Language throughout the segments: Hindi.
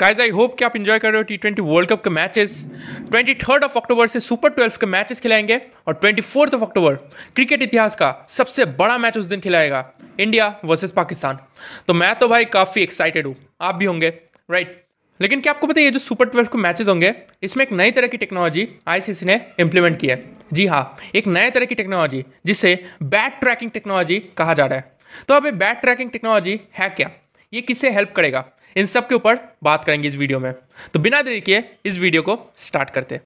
गाइज़ आई होप कि आप इंजॉय कर रहे हो टी ट्वेंटी वर्ल्ड कप के matches twenty third of October से सुपर ट्वेल्व के मैचेस खिलाएँगे और twenty fourth of October cricket इतिहास का सबसे बड़ा मैच उस दिन खिलाएगा इंडिया वर्सेज पाकिस्तान. तो मैं तो भाई काफ़ी एक्साइटेड हूँ। आप भी होंगे राइट right. लेकिन क्या आपको पता है, ये जो सुपर ट्वेल्व के मैचेस होंगे, इसमें एक नई तरह की टेक्नोलॉजी आईसीसी ने इम्प्लीमेंट की है। जी हाँ एक नए तरह की टेक्नोलॉजी जिसे बैट ट्रैकिंग टेक्नोलॉजी कहा जा रहा है। तो अब ये बैट ट्रैकिंग टेक्नोलॉजी है क्या? ये किससे हेल्प करेगा? इन सब के ऊपर बात करेंगे इस वीडियो में। तो बिना देरी किए इस वीडियो को स्टार्ट करते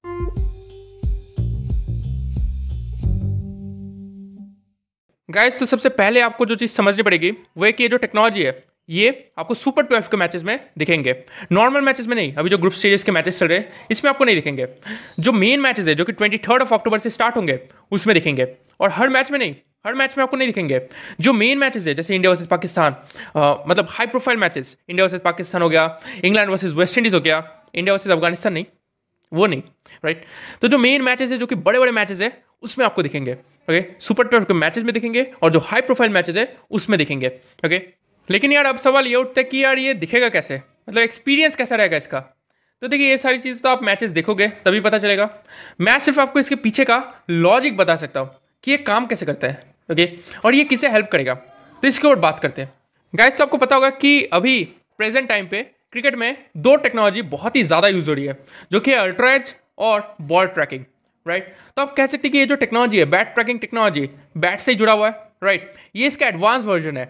गाइस तो सबसे पहले आपको जो चीज़ समझनी पड़ेगी, वो है कि ये जो टेक्नोलॉजी है, ये आपको सुपर ट्वेल्व के मैचेस में दिखेंगे। नॉर्मल मैचेस में नहीं, अभी जो ग्रुप स्टेजेस के मैचेस चल रहे हैं, इसमें आपको नहीं दिखेंगे। जो मेन मैचेस है, जो कि ट्वेंटी थर्ड ऑफ़ अक्टूबर से स्टार्ट होंगे, उसमें दिखेंगे। और हर मैच में नहीं हर मैच में आपको नहीं दिखेंगे। जो मेन मैचेस है, जैसे इंडिया वर्सेस पाकिस्तान मतलब high profile matches India versus Pakistan हो गया इंग्लैंड वर्सेस वेस्ट इंडीज़ हो गया इंडिया वर्सेस अफ़गानिस्तान नहीं, वो नहीं राइट तो जो मेन मैचेस है, जो कि बड़े बड़े मैचेस है, उसमें आपको दिखेंगे ओके सुपर ट्वेल्व के मैचेस में दिखेंगे और जो हाई प्रोफ़ाइल मैचेस है, उसमें दिखेंगे ओके लेकिन यार, अब सवाल ये उठता है कि यार, ये दिखेगा कैसे? मतलब एक्सपीरियंस कैसा रहेगा इसका? तो देखिए, ये सारी चीज़ तो आप मैचेस देखोगे, तभी पता चलेगा। मैं सिर्फ़ आपको इसके पीछे का लॉजिक बता सकता हूँ कि ये काम कैसे करता है। ओके और ये किसे हेल्प करेगा? तो इसके ऊपर बात करते हैं। गाइस तो आपको पता होगा कि अभी प्रेजेंट टाइम पे क्रिकेट में दो टेक्नोलॉजी बहुत ही ज़्यादा यूज़ हो रही है, जो कि अल्ट्राइज और बॉल ट्रैकिंग राइट तो आप कह सकते हैं कि ये जो टेक्नोलॉजी है बैट ट्रैकिंग टेक्नोलॉजी बैट से जुड़ा हुआ है राइट ये इसका एडवांस वर्जन है।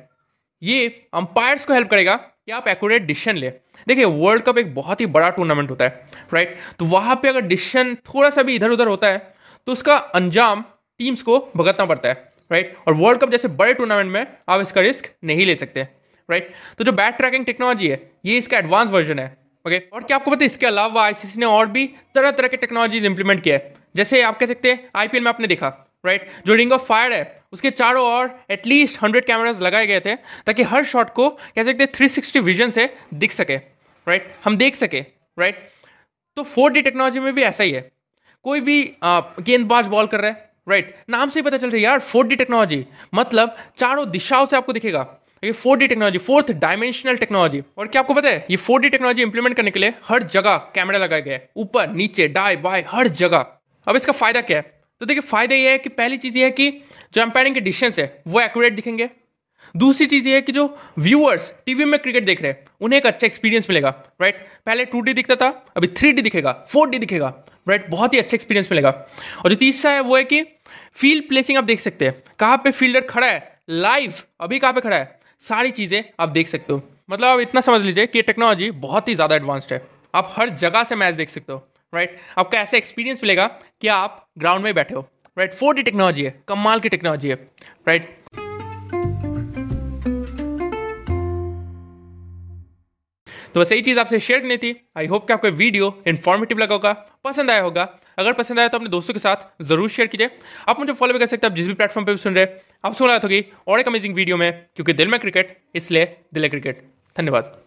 ये अंपायर्स को हेल्प करेगा कि आप एक्यूरेट डिसीज़न ले। देखिए वर्ल्ड कप एक बहुत ही बड़ा टूर्नामेंट होता है राइट तो वहाँ पे अगर डिसीज़न थोड़ा सा भी इधर उधर होता है तो उसका अंजाम टीम्स को भुगतना पड़ता है। राइट और वर्ल्ड कप जैसे बड़े टूर्नामेंट में आप इसका रिस्क नहीं ले सकते राइट तो जो बैट ट्रैकिंग टेक्नोलॉजी है, ये इसका एडवांस वर्जन है ओके और क्या आपको पता है, इसके अलावा आईसीसी ने और भी तरह तरह के टेक्नोलॉजीज़ इंप्लीमेंट किया है। जैसे आप कह सकते हैं आईपीएल में आपने देखा राइट जो रिंग ऑफ़ फायर है, उसके चारों ओर एटलीस्ट हंड्रेड कैमराज लगाए गए थे, ताकि हर शॉट को कह सकते हैं थ्री सिक्सटी विजन से दिख सके राइट हम देख सके राइट तो फोर टेक्नोलॉजी में भी ऐसा ही है। कोई भी गेंदबाज बॉल कर रहा है राइट right. नाम से ही पता चल रहा है, यार फोर डी टेक्नोलॉजी मतलब चारों दिशाओं से आपको दिखेगा। ये four D technology fourth dimensional technology और क्या आपको पता है, ये फोर डी टेक्नोलॉजी इंप्लीमेंट करने के लिए हर जगह कैमरा लगाया गया है। ऊपर, नीचे डाई बाय हर जगह। अब इसका फ़ायदा क्या है? तो देखिए, फ़ायदा ये है कि पहली चीज़ ये है कि जो एम्पायरिंग के डिस्टेंस है, वो एक्यूरेट दिखेंगे। दूसरी चीज़ ये है कि जो व्यूअर्स टीवी में क्रिकेट देख रहे हैं, उन्हें एक अच्छा एक्सपीरियंस मिलेगा। राइट पहले टू दिखता था, अभी थ्री दिखेगा फोर दिखेगा। राइट बहुत ही अच्छा एक्सपीरियंस मिलेगा। और जो तीसरा है वो है कि फ़ील्ड प्लेसिंग आप देख सकते हैं। कहाँ पे फील्डर खड़ा है? लाइव अभी कहाँ पे खड़ा है? सारी चीज़ें आप देख सकते हो। मतलब आप इतना समझ लीजिए कि टेक्नोलॉजी बहुत ही ज़्यादा एडवांस्ड है। आप हर जगह से मैच देख सकते हो। राइट आपका ऐसा एक्सपीरियंस मिलेगा कि आप ग्राउंड में बैठे हो। राइट फोर टेक्नोलॉजी है। कमाल की टेक्नोलॉजी है। राइट तो बस यही चीज़ आपसे शेयर करनी थी। आई होप कि आपको वीडियो इन्फॉर्मेटिव लगा होगा, पसंद आया होगा। अगर पसंद आया तो अपने दोस्तों के साथ ज़रूर शेयर कीजिए। आप मुझे फॉलो भी कर सकते हैं जिस भी प्लेटफॉर्म पर भी सुन रहे आप सुन रहा होगी और एक अमेजिंग वीडियो में, क्योंकि दिल में क्रिकेट इसलिए दिल है क्रिकेट धन्यवाद।